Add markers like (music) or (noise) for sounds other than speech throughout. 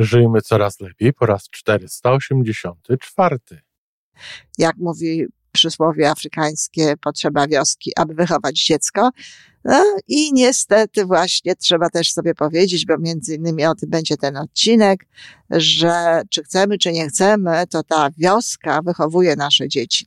Żyjmy coraz lepiej po raz 484. Jak mówi przysłowie afrykańskie, potrzeba wioski, aby wychować dziecko. No i niestety właśnie trzeba też sobie powiedzieć, bo między innymi o tym będzie ten odcinek, że czy chcemy, czy nie chcemy, to ta wioska wychowuje nasze dzieci.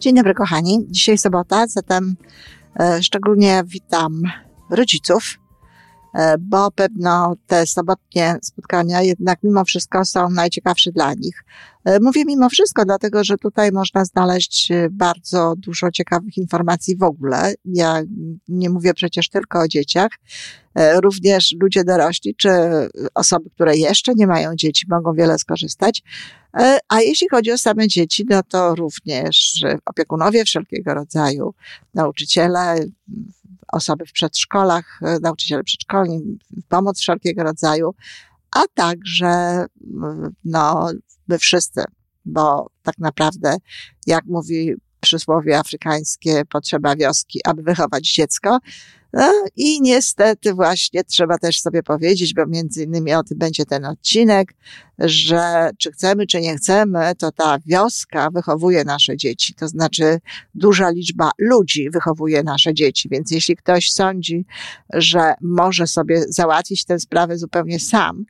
Dzień dobry, kochani. Dzisiaj sobota, zatem e, szczególnie witam rodziców, bo pewno te sobotnie spotkania jednak mimo wszystko są najciekawsze dla nich. E, mówię mimo wszystko, dlatego że tutaj można znaleźć e, bardzo dużo ciekawych informacji w ogóle. Ja nie mówię przecież tylko o dzieciach. E, również ludzie dorośli, czy osoby, które jeszcze nie mają dzieci, mogą wiele skorzystać. A jeśli chodzi o same dzieci, no to również opiekunowie wszelkiego rodzaju, nauczyciele, osoby w przedszkolach, nauczyciele przedszkolni, pomoc wszelkiego rodzaju, a także no, my wszyscy, bo tak naprawdę, jak mówi przysłowie afrykańskie, potrzeba wioski, aby wychować dziecko, no i niestety właśnie trzeba też sobie powiedzieć, bo między innymi o tym będzie ten odcinek, że czy chcemy, czy nie chcemy, to ta wioska wychowuje nasze dzieci. To znaczy duża liczba ludzi wychowuje nasze dzieci. Więc jeśli ktoś sądzi, że może sobie załatwić tę sprawę zupełnie sam,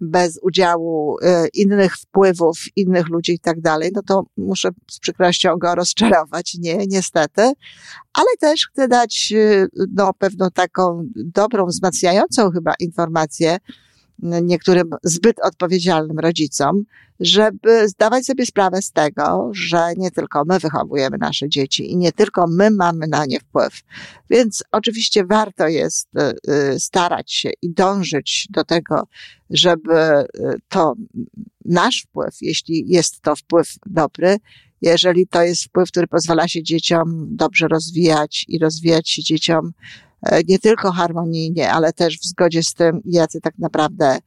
bez udziału y, innych wpływów, innych ludzi i tak dalej, no to muszę z przykrością go rozczarować. Nie, niestety. Ale też chcę dać y, no, pewną taką dobrą, wzmacniającą chyba informację niektórym zbyt odpowiedzialnym rodzicom, żeby zdawać sobie sprawę z tego, że nie tylko my wychowujemy nasze dzieci i nie tylko my mamy na nie wpływ. Więc oczywiście warto jest y, starać się i dążyć do tego, żeby to nasz wpływ, jeśli jest to wpływ dobry, jeżeli to jest wpływ, który pozwala się dzieciom dobrze rozwijać i rozwijać się dzieciom e, nie tylko harmonijnie, ale też w zgodzie z tym, jacy tak naprawdę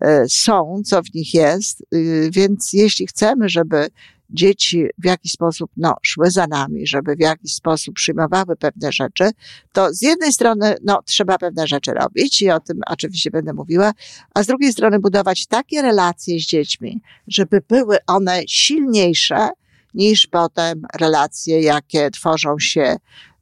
e, są, co w nich jest. Y, więc jeśli chcemy, żeby dzieci w jakiś sposób no, szły za nami, żeby w jakiś sposób przyjmowały pewne rzeczy, to z jednej strony no, trzeba pewne rzeczy robić i o tym oczywiście będę mówiła, a z drugiej strony budować takie relacje z dziećmi, żeby były one silniejsze niż potem relacje, jakie tworzą się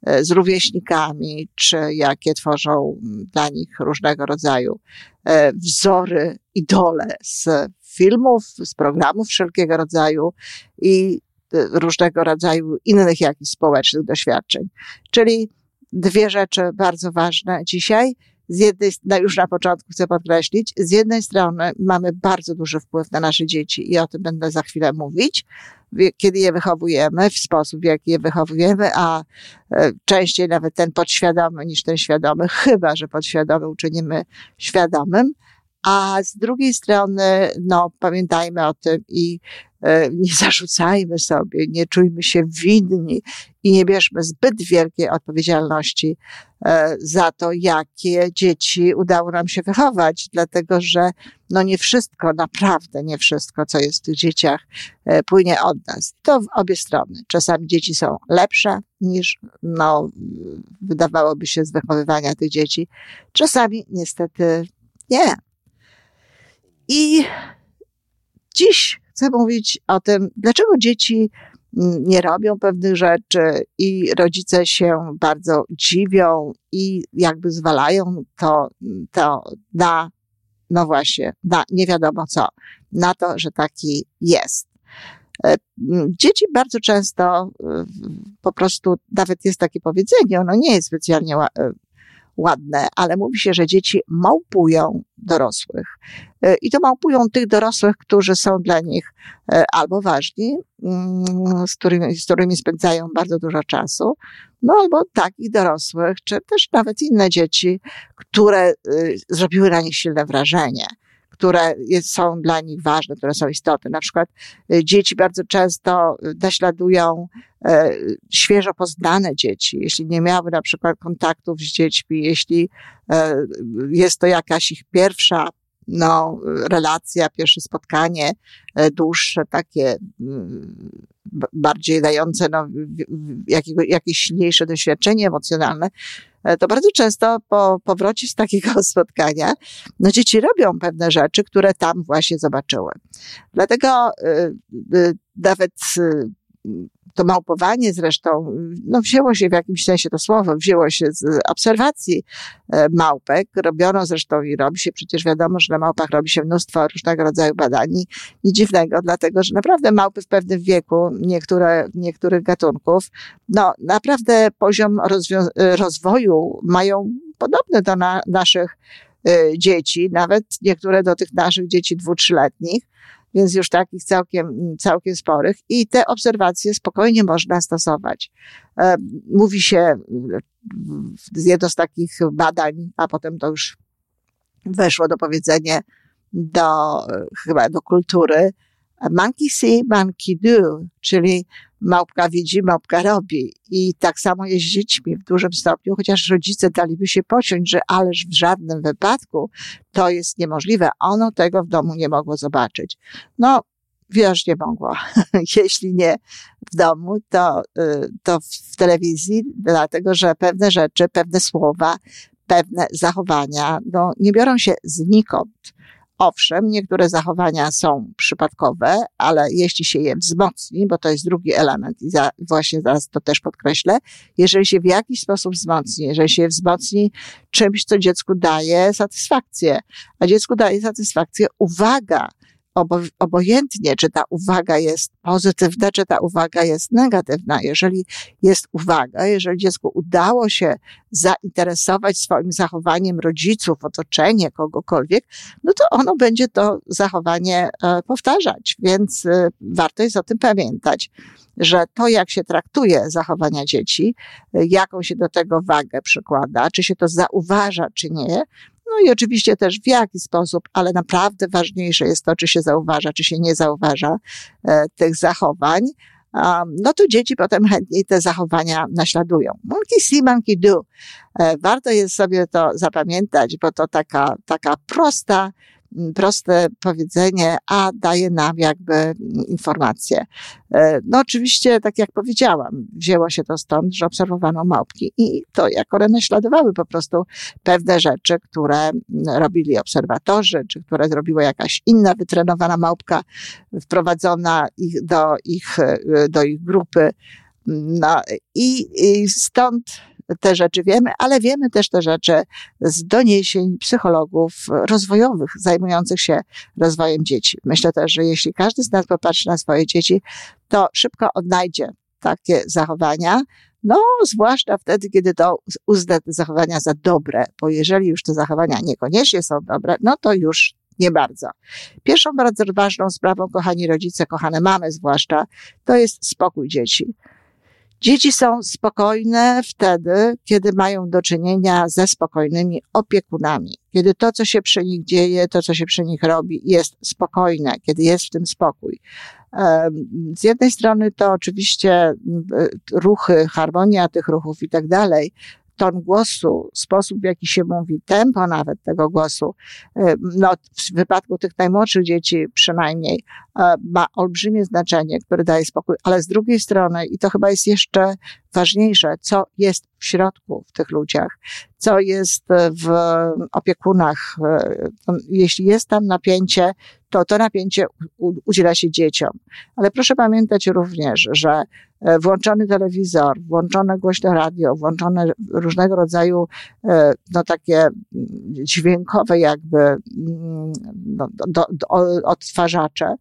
e, z rówieśnikami, czy jakie tworzą dla nich różnego rodzaju e, wzory, idole z filmów, z programów wszelkiego rodzaju i e, różnego rodzaju innych jakichś społecznych doświadczeń. Czyli dwie rzeczy bardzo ważne dzisiaj. Z jednej, no już na początku chcę podkreślić, z jednej strony mamy bardzo duży wpływ na nasze dzieci i o tym będę za chwilę mówić, kiedy je wychowujemy, w sposób, w jaki je wychowujemy, a e, częściej nawet ten podświadomy niż ten świadomy, chyba że podświadomy uczynimy świadomym. A z drugiej strony, no, pamiętajmy o tym i nie zarzucajmy sobie, nie czujmy się winni i nie bierzmy zbyt wielkiej odpowiedzialności e, za to, jakie dzieci udało nam się wychować, dlatego że no nie wszystko, naprawdę nie wszystko, co jest w tych dzieciach, e, płynie od nas. To w obie strony. Czasami dzieci są lepsze niż, no, wydawałoby się z wychowywania tych dzieci. Czasami niestety nie. I dziś chcę mówić o tym, dlaczego dzieci nie robią pewnych rzeczy i rodzice się bardzo dziwią i jakby zwalają to, to na, no właśnie, na nie wiadomo co, na to, że taki jest. E, dzieci bardzo często po prostu, nawet jest takie powiedzenie, ono nie jest specjalnie ładne, ale mówi się, że dzieci małpują dorosłych. E, I to małpują tych dorosłych, którzy są dla nich e, albo ważni, mm, z którymi, z którymi spędzają bardzo dużo czasu, no albo takich dorosłych, czy też nawet inne dzieci, które y, zrobiły na nich silne wrażenie które są dla nich ważne, które są istotne. Na przykład y, dzieci bardzo często naśladują e, świeżo poznane dzieci, jeśli nie miały na przykład kontaktów z dziećmi, jeśli e, jest to jakaś ich pierwsza no, relacja, pierwsze spotkanie, e, dłuższe, takie mm, bardziej dające no, jakiego, jakieś silniejsze doświadczenie emocjonalne, to bardzo często po powrocie z takiego (laughs) spotkania, no dzieci robią pewne rzeczy, które tam właśnie zobaczyły. Dlatego y, nawet y, to małpowanie zresztą, no wzięło się w jakimś sensie to słowo, wzięło się z obserwacji e, małpek. Robiono zresztą i robi się, przecież wiadomo, że na małpach robi się mnóstwo różnego rodzaju badań. Nic dziwnego, dlatego, że naprawdę małpy w pewnym wieku, niektóre, niektórych gatunków, no naprawdę poziom rozwoju mają podobny do na, naszych y, dzieci, nawet niektóre do tych naszych dzieci dwu, trzyletnich więc już takich całkiem, całkiem sporych i te obserwacje spokojnie można stosować. E, mówi się, jedno z takich badań, a potem to już weszło do powiedzenia do, chyba do kultury, monkey see, monkey do, czyli małpka widzi, małpka robi. I tak samo jest z dziećmi w dużym stopniu, chociaż rodzice daliby się pociąć, że ależ w żadnym wypadku to jest niemożliwe. Ono tego w domu nie mogło zobaczyć. No, nie mogło. (laughs) Jeśli nie w domu, to, y, to w telewizji, dlatego że pewne rzeczy, pewne słowa, pewne zachowania, no, nie biorą się znikąd Owszem, niektóre zachowania są przypadkowe, ale jeśli się je wzmocni, bo to jest drugi element i za, właśnie zaraz to też podkreślę, jeżeli się w jakiś sposób wzmocni, jeżeli się wzmocni czymś, co dziecku daje satysfakcję, a dziecku daje satysfakcję uwaga, obojętnie, czy ta uwaga jest pozytywna, czy ta uwaga jest negatywna. Jeżeli jest uwaga, jeżeli dziecku udało się zainteresować swoim zachowaniem rodziców, otoczenie, kogokolwiek, no to ono będzie to zachowanie e, powtarzać. Więc e, warto jest o tym pamiętać, że to, jak się traktuje zachowania dzieci, e, jaką się do tego wagę przykłada, czy się to zauważa, czy nie, no i oczywiście też w jaki sposób, ale naprawdę ważniejsze jest to, czy się zauważa, czy się nie zauważa e, tych zachowań. Um, no to dzieci potem chętniej te zachowania naśladują. Monkey see, monkey do. E, warto jest sobie to zapamiętać, bo to taka, taka prosta, proste powiedzenie, a daje nam jakby informację. E, no oczywiście, tak jak powiedziałam, wzięło się to stąd, że obserwowano małpki i to, jak one naśladowały po prostu pewne rzeczy, które mm, robili obserwatorzy, czy które zrobiła jakaś inna wytrenowana małpka, wprowadzona ich do ich, e, do ich grupy. No i, i stąd te rzeczy wiemy, ale wiemy też te rzeczy z doniesień psychologów rozwojowych zajmujących się rozwojem dzieci. Myślę też, że jeśli każdy z nas popatrzy na swoje dzieci, to szybko odnajdzie takie zachowania, no, zwłaszcza wtedy, kiedy to uzna te zachowania za dobre, bo jeżeli już te zachowania niekoniecznie są dobre, no to już nie bardzo. Pierwszą bardzo ważną sprawą, kochani rodzice, kochane mamy zwłaszcza, to jest spokój dzieci. Dzieci są spokojne wtedy, kiedy mają do czynienia ze spokojnymi opiekunami. Kiedy to, co się przy nich dzieje, to, co się przy nich robi, jest spokojne, kiedy jest w tym spokój. Z jednej strony to oczywiście ruchy, harmonia tych ruchów i tak dalej, ton głosu, sposób w jaki się mówi, tempo nawet tego głosu, e, no, w wypadku tych najmłodszych dzieci przynajmniej, e, ma olbrzymie znaczenie, które daje spokój, ale z drugiej strony, i to chyba jest jeszcze ważniejsze, co jest w środku w tych ludziach, co jest w opiekunach. E, jeśli jest tam napięcie, to to napięcie udziela się dzieciom. Ale proszę pamiętać również, że włączony telewizor, włączone głośne radio, włączone różnego rodzaju e, no, takie dźwiękowe jakby mm, no, do, do, odtwarzacze,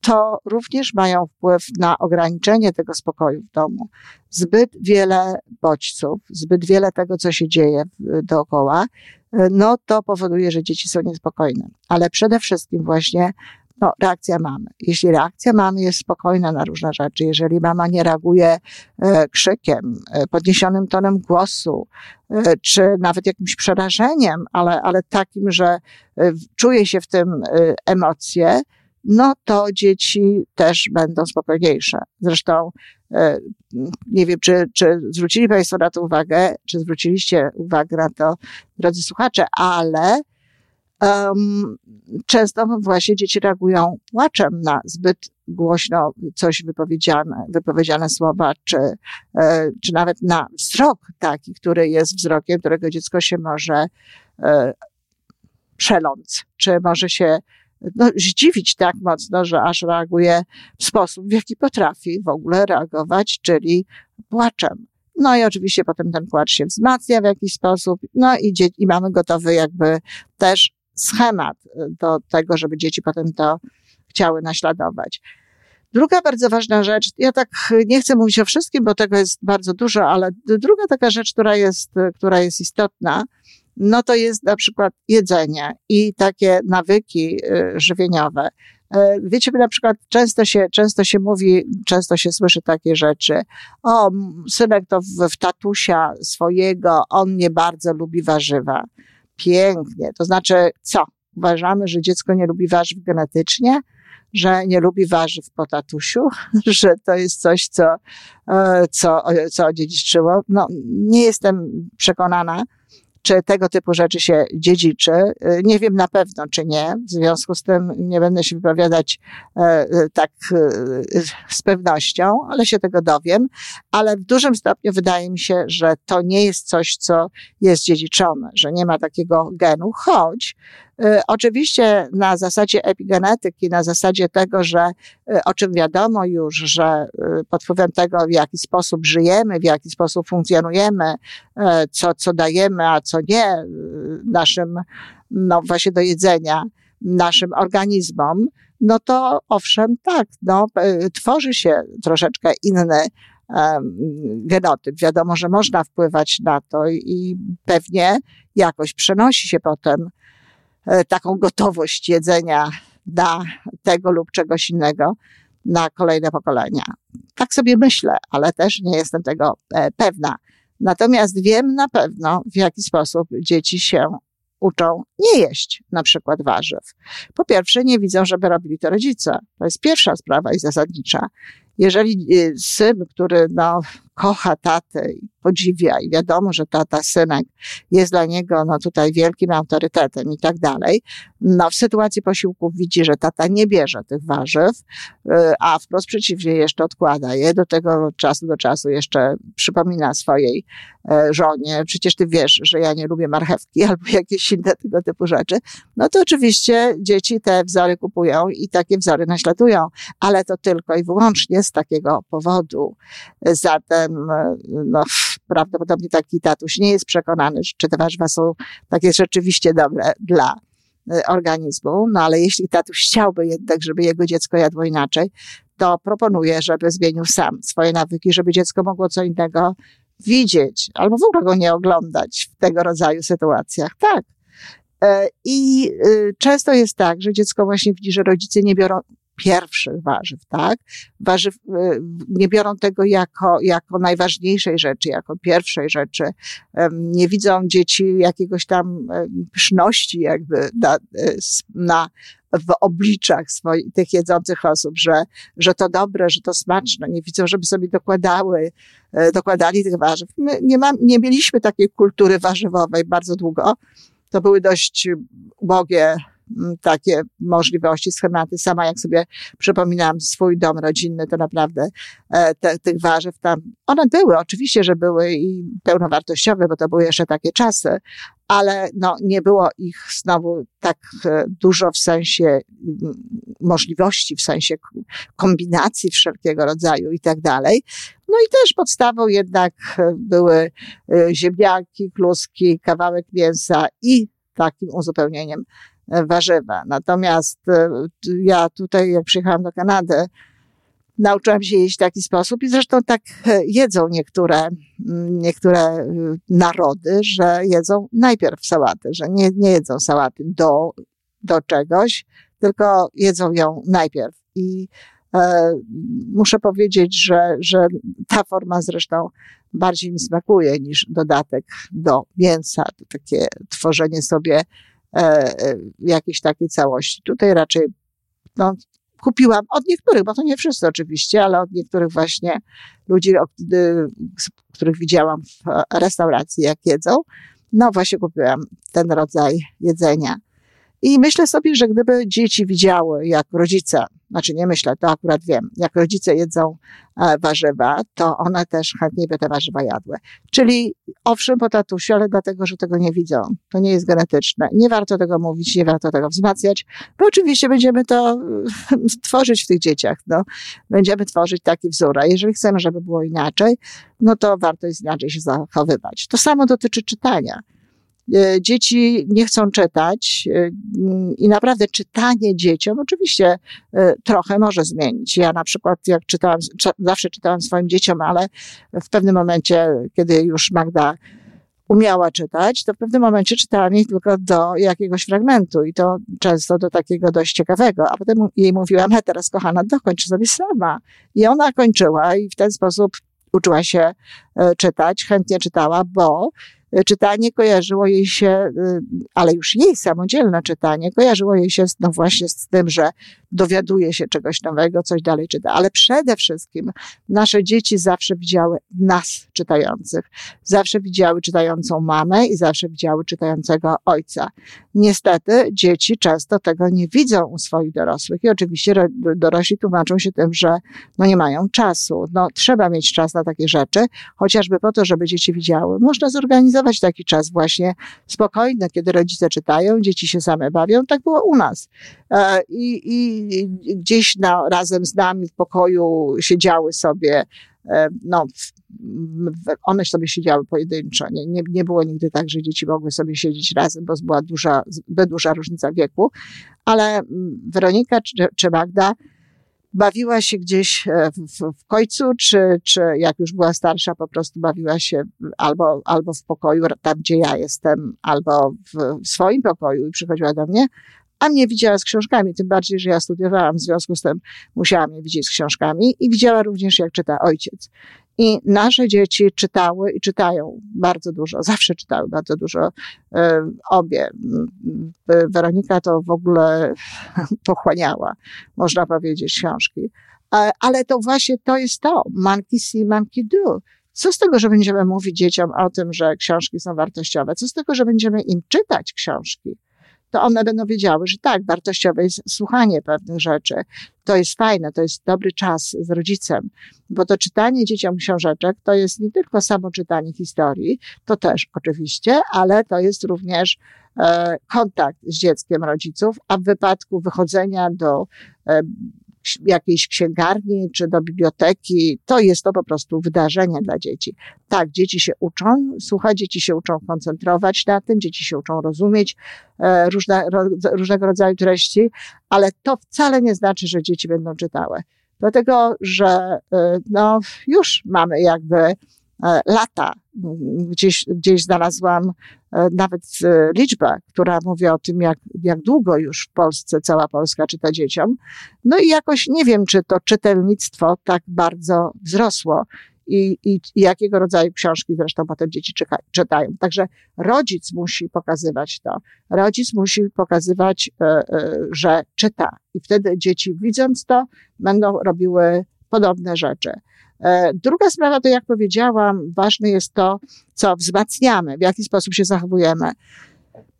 to również mają wpływ na ograniczenie tego spokoju w domu. Zbyt wiele bodźców, zbyt wiele tego, co się dzieje dookoła, no to powoduje, że dzieci są niespokojne. Ale przede wszystkim właśnie no, reakcja mamy. Jeśli reakcja mamy jest spokojna na różne rzeczy, jeżeli mama nie reaguje e, krzykiem, e, podniesionym tonem głosu, e, czy nawet jakimś przerażeniem, ale, ale takim, że e, czuje się w tym e, emocje, no to dzieci też będą spokojniejsze. Zresztą e, nie wiem, czy, czy zwrócili Państwo na to uwagę, czy zwróciliście uwagę na to, drodzy słuchacze, ale um, często właśnie dzieci reagują płaczem na zbyt głośno coś wypowiedziane, wypowiedziane słowa, czy, e, czy nawet na wzrok taki, który jest wzrokiem, którego dziecko się może e, przeląc, czy może się no, zdziwić tak mocno, że aż reaguje w sposób, w jaki potrafi w ogóle reagować, czyli płaczem. No i oczywiście potem ten płacz się wzmacnia w jakiś sposób, no i, i mamy gotowy jakby też schemat do tego, żeby dzieci potem to chciały naśladować. Druga bardzo ważna rzecz, ja tak nie chcę mówić o wszystkim, bo tego jest bardzo dużo, ale druga taka rzecz, która jest, która jest istotna, no to jest na przykład jedzenie i takie nawyki y, żywieniowe. Y, wiecie, na przykład często się, często się mówi, często się słyszy takie rzeczy. O, synek to w, w tatusia swojego, on nie bardzo lubi warzywa. Pięknie. To znaczy, co? Uważamy, że dziecko nie lubi warzyw genetycznie? Że nie lubi warzyw po tatusiu? (laughs) Że to jest coś, co, e, co, co odziedziczyło? No, nie jestem przekonana czy tego typu rzeczy się dziedziczy. Y, nie wiem na pewno, czy nie. W związku z tym nie będę się wypowiadać e, y, tak y, z pewnością, ale się tego dowiem. Ale w dużym stopniu wydaje mi się, że to nie jest coś, co jest dziedziczone, że nie ma takiego genu, choć oczywiście na zasadzie epigenetyki, na zasadzie tego, że y, o czym wiadomo już, że y, pod wpływem tego, w jaki sposób żyjemy, w jaki sposób funkcjonujemy, co, co dajemy, a co nie naszym, no właśnie do jedzenia, naszym organizmom, no to owszem, tak, no, tworzy się troszeczkę inny genotyp. Wiadomo, że można wpływać na to i pewnie jakoś przenosi się potem E, taką gotowość jedzenia dla tego lub czegoś innego na kolejne pokolenia. Tak sobie myślę, ale też nie jestem tego e, pewna. Natomiast wiem na pewno, w jaki sposób dzieci się uczą nie jeść na przykład warzyw. Po pierwsze, nie widzą, żeby robili to rodzice. To jest pierwsza sprawa i zasadnicza. Jeżeli e, syn, który no, kocha tatę i podziwia i wiadomo, że tata, synek jest dla niego no tutaj wielkim autorytetem i tak dalej. No w sytuacji posiłków widzi, że tata nie bierze tych warzyw, y, a wprost przeciwnie jeszcze odkłada je, do tego czasu do czasu jeszcze przypomina swojej e, żonie, przecież ty wiesz, że ja nie lubię marchewki albo jakieś inne tego typu rzeczy, no to oczywiście dzieci te wzory kupują i takie wzory naśladują, ale to tylko i wyłącznie z takiego powodu. Zatem no, prawdopodobnie taki tatuś nie jest przekonany, czy te warzywa są takie rzeczywiście dobre dla y, organizmu, no ale jeśli tatuś chciałby jednak, żeby jego dziecko jadło inaczej, to proponuje, żeby zmienił sam swoje nawyki, żeby dziecko mogło co innego widzieć, albo w ogóle go nie oglądać w tego rodzaju sytuacjach. Tak. E, I y, często jest tak, że dziecko właśnie widzi, że rodzice nie biorą pierwszych warzyw, tak? Warzyw, y, nie biorą tego jako, jako najważniejszej rzeczy, jako pierwszej rzeczy. Nie widzą dzieci jakiegoś tam pyszności jakby na, y, na w obliczach swoich, tych jedzących osób, że, że to dobre, że to smaczne. Nie widzą, żeby sobie dokładały, e, dokładali tych warzyw. My nie, mam, nie mieliśmy takiej kultury warzywowej bardzo długo. To były dość ubogie takie możliwości, schematy. Sama jak sobie przypominam swój dom rodzinny, to naprawdę e, te, tych warzyw tam, one były, oczywiście, że były i pełnowartościowe, bo to były jeszcze takie czasy, ale no, nie było ich znowu tak e, dużo w sensie możliwości, w sensie kombinacji wszelkiego rodzaju i tak dalej. No i też podstawą jednak e, były ziemniaki, kluski, kawałek mięsa i takim uzupełnieniem warzywa. Natomiast e, ja tutaj, jak przyjechałam do Kanady, nauczyłam się jeść w taki sposób i zresztą tak e, jedzą niektóre, niektóre e, narody, że jedzą najpierw sałaty, że nie, nie jedzą sałaty do, do czegoś, tylko jedzą ją najpierw. I e, muszę powiedzieć, że, że ta forma zresztą bardziej mi smakuje niż dodatek do mięsa, to takie tworzenie sobie e, e jakiejś takiej całości. Tutaj raczej no, kupiłam od niektórych, bo to nie wszyscy oczywiście, ale od niektórych właśnie ludzi, których widziałam w restauracji, jak jedzą. No właśnie kupiłam ten rodzaj jedzenia. I myślę sobie, że gdyby dzieci widziały, jak rodzice znaczy nie myślę, to akurat wiem, jak rodzice jedzą e, warzywa, to one też chętniej by te warzywa jadły. Czyli owszem po tatusiu, ale dlatego, że tego nie widzą. To nie jest genetyczne. Nie warto tego mówić, nie warto tego wzmacniać, bo oczywiście będziemy to (laughs) tworzyć w tych dzieciach. No. Będziemy tworzyć taki wzór, a jeżeli chcemy, żeby było inaczej, no to warto jest inaczej się zachowywać. To samo dotyczy czytania. E, dzieci nie chcą czytać e, i naprawdę czytanie dzieciom oczywiście e, trochę może zmienić. Ja na przykład jak czytałam, zawsze czytałam swoim dzieciom, ale w pewnym momencie, kiedy już Magda umiała czytać, to w pewnym momencie czytałam jej tylko do jakiegoś fragmentu i to często do takiego dość ciekawego, a potem jej mówiłam, he, teraz kochana, dokończ sobie sama. I ona kończyła i w ten sposób uczyła się czytać, chętnie czytała, bo czytanie kojarzyło jej się, y, ale już jej samodzielne czytanie kojarzyło jej się no właśnie z tym, że dowiaduje się czegoś nowego, coś dalej czyta. Ale przede wszystkim nasze dzieci zawsze widziały nas czytających. Zawsze widziały czytającą mamę i zawsze widziały czytającego ojca. Niestety dzieci często tego nie widzą u swoich dorosłych i oczywiście dorośli tłumaczą się tym, że no nie mają czasu. No trzeba mieć czas na takie rzeczy, chociażby po to, żeby dzieci widziały. Można zorganizować taki czas właśnie spokojny, kiedy rodzice czytają, dzieci się same bawią. Tak było u nas. E, I, i gdzieś na, razem z nami w pokoju siedziały sobie, e, no, one sobie siedziały pojedynczo. Nie, nie, nie było nigdy tak, że dzieci mogły sobie siedzieć razem, bo była duża, zbyt duża różnica wieku. Ale mm, Weronika czy, czy Magda bawiła się gdzieś e, w, w końcu, czy, czy jak już była starsza, po prostu bawiła się albo, albo w pokoju, tam gdzie ja jestem, albo w, w swoim pokoju i przychodziła do mnie, a mnie widziała z książkami, tym bardziej, że ja studiowałam, w związku z tym musiałam mnie widzieć z książkami i widziała również, jak czyta ojciec. I nasze dzieci czytały i czytają bardzo dużo, (laughs) zawsze czytały bardzo dużo, e, obie. Weronika to w ogóle (laughs) pochłaniała, można powiedzieć, książki. Ale to właśnie to jest to, monkey see, monkey do. Co z tego, że będziemy mówić dzieciom o tym, że książki są wartościowe? Co z tego, że będziemy im czytać książki? To one będą wiedziały, że tak, wartościowe jest słuchanie pewnych rzeczy. To jest fajne, to jest dobry czas z rodzicem, bo to czytanie dzieciom książeczek to jest nie tylko samo czytanie historii, to też oczywiście, ale to jest również e, kontakt z dzieckiem rodziców, a w wypadku wychodzenia do e, jakiejś księgarni czy do biblioteki. To jest to po prostu wydarzenie dla dzieci. Tak, dzieci się uczą, słuchaj, dzieci się uczą koncentrować na tym, dzieci się uczą rozumieć e, różne, różnego rodzaju treści, ale to wcale nie znaczy, że dzieci będą czytały. Dlatego, że e, no, już mamy jakby E, lata. Gdzieś, gdzieś znalazłam nawet e, liczbę, która mówi o tym, jak, jak długo już w Polsce cała Polska czyta dzieciom. No i jakoś nie wiem, czy to czytelnictwo tak bardzo wzrosło i, i, i jakiego rodzaju książki zresztą potem dzieci czyta, czytają. Także rodzic musi pokazywać to. Rodzic musi pokazywać, że czyta. I wtedy dzieci, widząc to, będą robiły podobne rzeczy. E, druga sprawa to, jak powiedziałam, ważne jest to, co wzmacniamy, w jaki sposób się zachowujemy.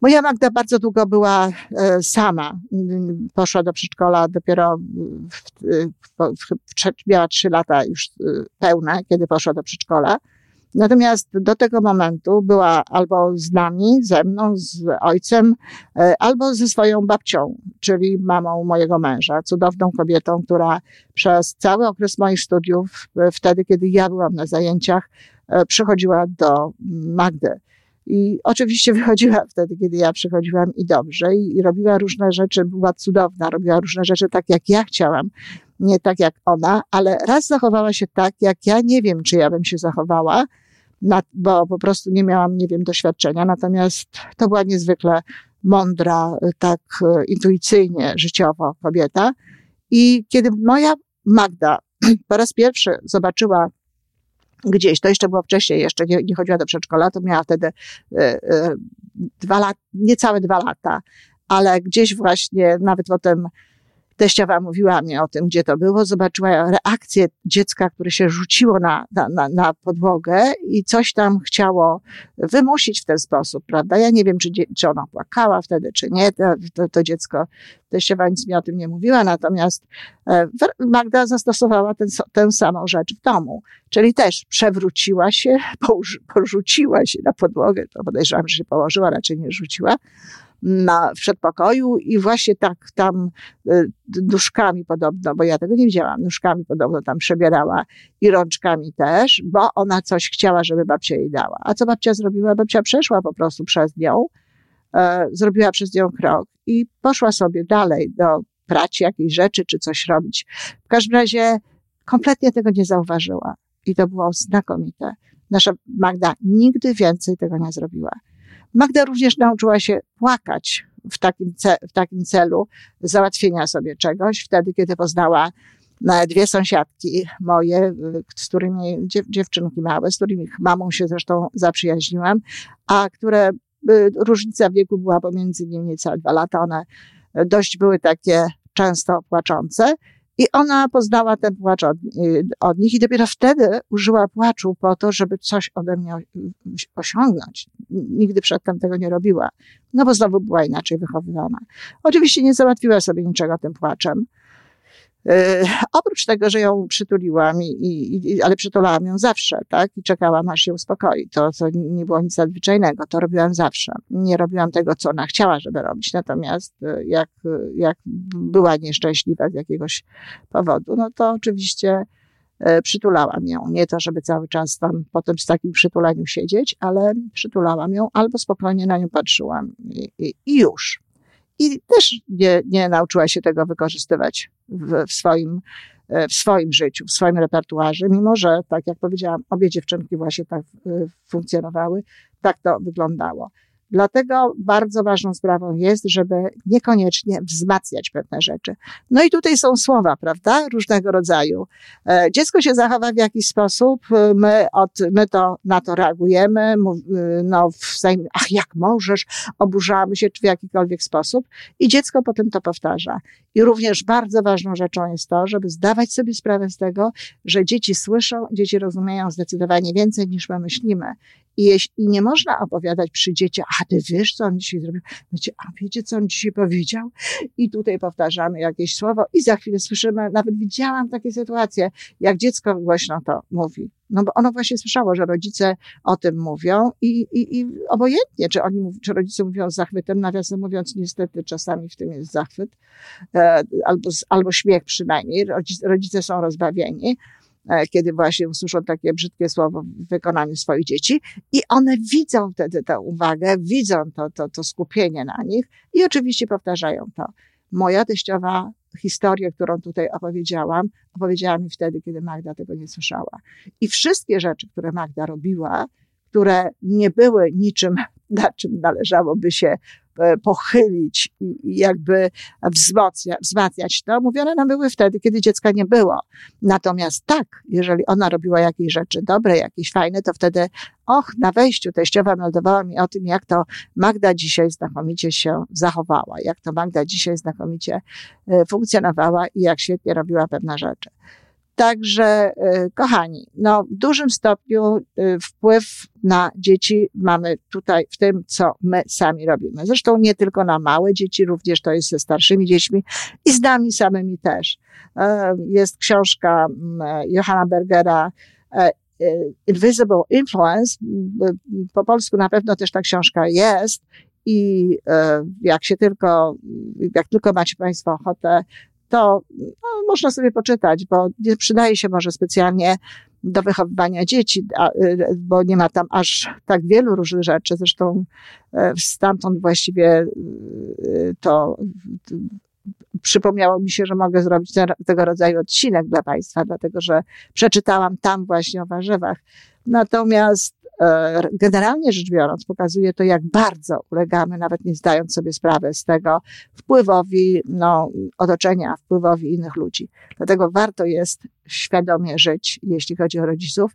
Moja Magda bardzo długo była e, sama. Poszła do przedszkola dopiero w, w, w, miała trzy lata już e, pełne, kiedy poszła do przedszkola. Natomiast do tego momentu była albo z nami, ze mną, z ojcem, e, albo ze swoją babcią, czyli mamą mojego męża, cudowną kobietą, która przez cały okres moich studiów, e, wtedy kiedy ja byłam na zajęciach, e, przychodziła do Magdy. I oczywiście (laughs) wychodziła wtedy, kiedy ja przychodziłam i dobrze, i, i robiła różne rzeczy, była cudowna, robiła różne rzeczy tak, jak ja chciałam, nie tak jak ona, ale raz zachowała się tak, jak ja nie wiem, czy ja bym się zachowała, bo po prostu nie miałam, nie wiem, doświadczenia. Natomiast to była niezwykle mądra, tak intuicyjnie, życiowo kobieta. I kiedy moja Magda (clears throat) po raz pierwszy zobaczyła gdzieś, to jeszcze było wcześniej, jeszcze nie, nie chodziła do przedszkola, to miała wtedy e, dwa lata, niecałe dwa lata, ale gdzieś właśnie nawet potem teściowa mówiła mi o tym, gdzie to było, zobaczyła reakcję dziecka, które się rzuciło na, na, na podłogę i coś tam chciało wymusić w ten sposób, prawda? Ja nie wiem, czy, czy ona płakała wtedy, czy nie, to, to, to dziecko, teściowa nic mi o tym nie mówiła, natomiast e, Magda zastosowała ten, tę samą rzecz w domu, czyli też przewróciła się, (laughs) porzuciła się na podłogę, to podejrzewam, że się położyła, raczej nie rzuciła, na, w przedpokoju i właśnie tak tam y, nóżkami podobno, bo ja tego nie widziałam, nóżkami podobno tam przebierała i rączkami też, bo ona coś chciała, żeby babcia jej dała. A co babcia zrobiła? Babcia przeszła po prostu przez nią, e, zrobiła przez nią krok i poszła sobie dalej do pracy jakiejś rzeczy, czy coś robić. W każdym razie kompletnie tego nie zauważyła i to było znakomite. Nasza Magda nigdy więcej tego nie zrobiła. Magda również nauczyła się płakać w takim, w takim celu załatwienia sobie czegoś, wtedy, kiedy poznała e, dwie sąsiadki moje, z którymi, dziewczynki małe, z którymi mamą się zresztą zaprzyjaźniłam, a które e, różnica wieku była pomiędzy nimi niecałe dwa lata. One dość były takie często płaczące i ona poznała ten płacz od, od, nich i dopiero wtedy użyła płaczu po to, żeby coś ode mnie osiągnąć. Nigdy przedtem tego nie robiła. No bo znowu była inaczej wychowywana. Oczywiście nie załatwiła sobie niczego tym płaczem. E, oprócz tego, że ją przytuliłam, i, i, ale przytulałam ją zawsze, tak? I czekałam, aż się uspokoi. To, to nie było nic nadzwyczajnego, to robiłam zawsze. Nie robiłam tego, co ona chciała, żeby robić. Natomiast e, jak, jak była nieszczęśliwa z jakiegoś powodu, no to oczywiście e, przytulałam ją. Nie to, żeby cały czas tam potem z takim przytulaniu siedzieć, ale przytulałam ją albo spokojnie na nią patrzyłam i, i, i już i też nie, nie nauczyła się tego wykorzystywać w, w, swoim, e, w swoim życiu, w swoim repertuarze, mimo że, tak jak powiedziałam, obie dziewczynki właśnie tak e, funkcjonowały, tak to wyglądało. Dlatego bardzo ważną sprawą jest, żeby niekoniecznie wzmacniać pewne rzeczy. No i tutaj są słowa, prawda? Różnego rodzaju. E, dziecko się zachowa w jakiś sposób, my, od, my to, na to reagujemy, no, w, ach, jak możesz, oburzamy się, czy w jakikolwiek sposób i dziecko potem to powtarza. I również bardzo ważną rzeczą jest to, żeby zdawać sobie sprawę z tego, że dzieci słyszą, dzieci rozumieją zdecydowanie więcej niż my myślimy. I, nie można opowiadać przy dzieciach, a ty wiesz, co on dzisiaj zrobił? Wiecie, a wiecie, co on dzisiaj powiedział? I tutaj powtarzamy jakieś słowo i za chwilę słyszymy, nawet widziałam takie sytuacje, jak dziecko głośno to mówi. No bo ono właśnie słyszało, że rodzice o tym mówią i, i, i obojętnie, czy oni, czy rodzice mówią z zachwytem, nawiasem mówiąc, niestety czasami w tym jest zachwyt, e, albo, albo śmiech przynajmniej, rodzice, rodzice są rozbawieni, kiedy właśnie usłyszą takie brzydkie słowo w wykonaniu swoich dzieci i one widzą wtedy tę uwagę, widzą to, to, to skupienie na nich i oczywiście powtarzają to. Moja teściowa historię, którą tutaj opowiedziałam, opowiedziała mi wtedy, kiedy Magda tego nie słyszała. I wszystkie rzeczy, które Magda robiła, które nie były niczym, (laughs) na czym należałoby się E, pochylić i jakby wzmacniać, wzmacniać to, mówione nam były wtedy, kiedy dziecka nie było. Natomiast tak, jeżeli ona robiła jakieś rzeczy dobre, jakieś fajne, to wtedy, och, na wejściu teściowa meldowała mi o tym, jak to Magda dzisiaj znakomicie się zachowała, jak to Magda dzisiaj znakomicie e, funkcjonowała i jak świetnie robiła pewne rzeczy. Także, y, kochani, no, w dużym stopniu y, wpływ na dzieci mamy tutaj w tym, co my sami robimy. Zresztą nie tylko na małe dzieci, również to jest ze starszymi dziećmi i z nami samymi też. E, jest książka mm, Johanna Bergera, e, Invisible Influence. Po polsku na pewno też ta książka jest. I e, jak się tylko, jak tylko macie Państwo ochotę to no, można sobie poczytać, bo nie przydaje się może specjalnie do wychowywania dzieci, y, bo nie ma tam aż tak wielu różnych rzeczy. Zresztą e, stamtąd właściwie y, to przypomniało mi się, że mogę zrobić tego rodzaju odcinek dla Państwa, dlatego że przeczytałam tam właśnie o warzywach. Natomiast generalnie rzecz biorąc, pokazuje to, jak bardzo ulegamy, nawet nie zdając sobie sprawy z tego, wpływowi no, otoczenia, wpływowi innych ludzi. Dlatego warto jest świadomie żyć, jeśli chodzi o rodziców,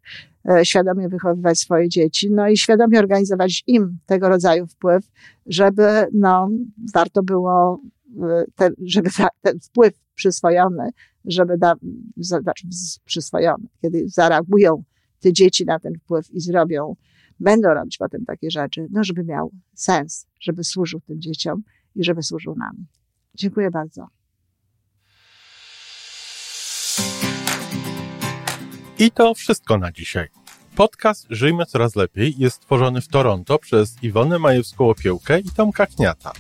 e, świadomie wychowywać swoje dzieci, no i świadomie organizować im tego rodzaju wpływ, żeby no, warto było, e, żeby ten wpływ przyswojony, żeby da, znaczy przyswojony, kiedy zareagują te dzieci na ten wpływ i zrobią, będą robić potem takie rzeczy, no żeby miał sens, żeby służył tym dzieciom i żeby służył nam. Dziękuję bardzo. I to wszystko na dzisiaj. Podcast Żyjmy Coraz Lepiej jest stworzony w Toronto przez Iwonę Majewską-Opiełkę i Tomka Kniata.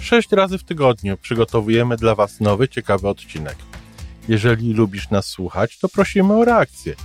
Sześć razy w tygodniu przygotowujemy dla Was nowy, ciekawy odcinek. Jeżeli lubisz nas słuchać, to prosimy o reakcję –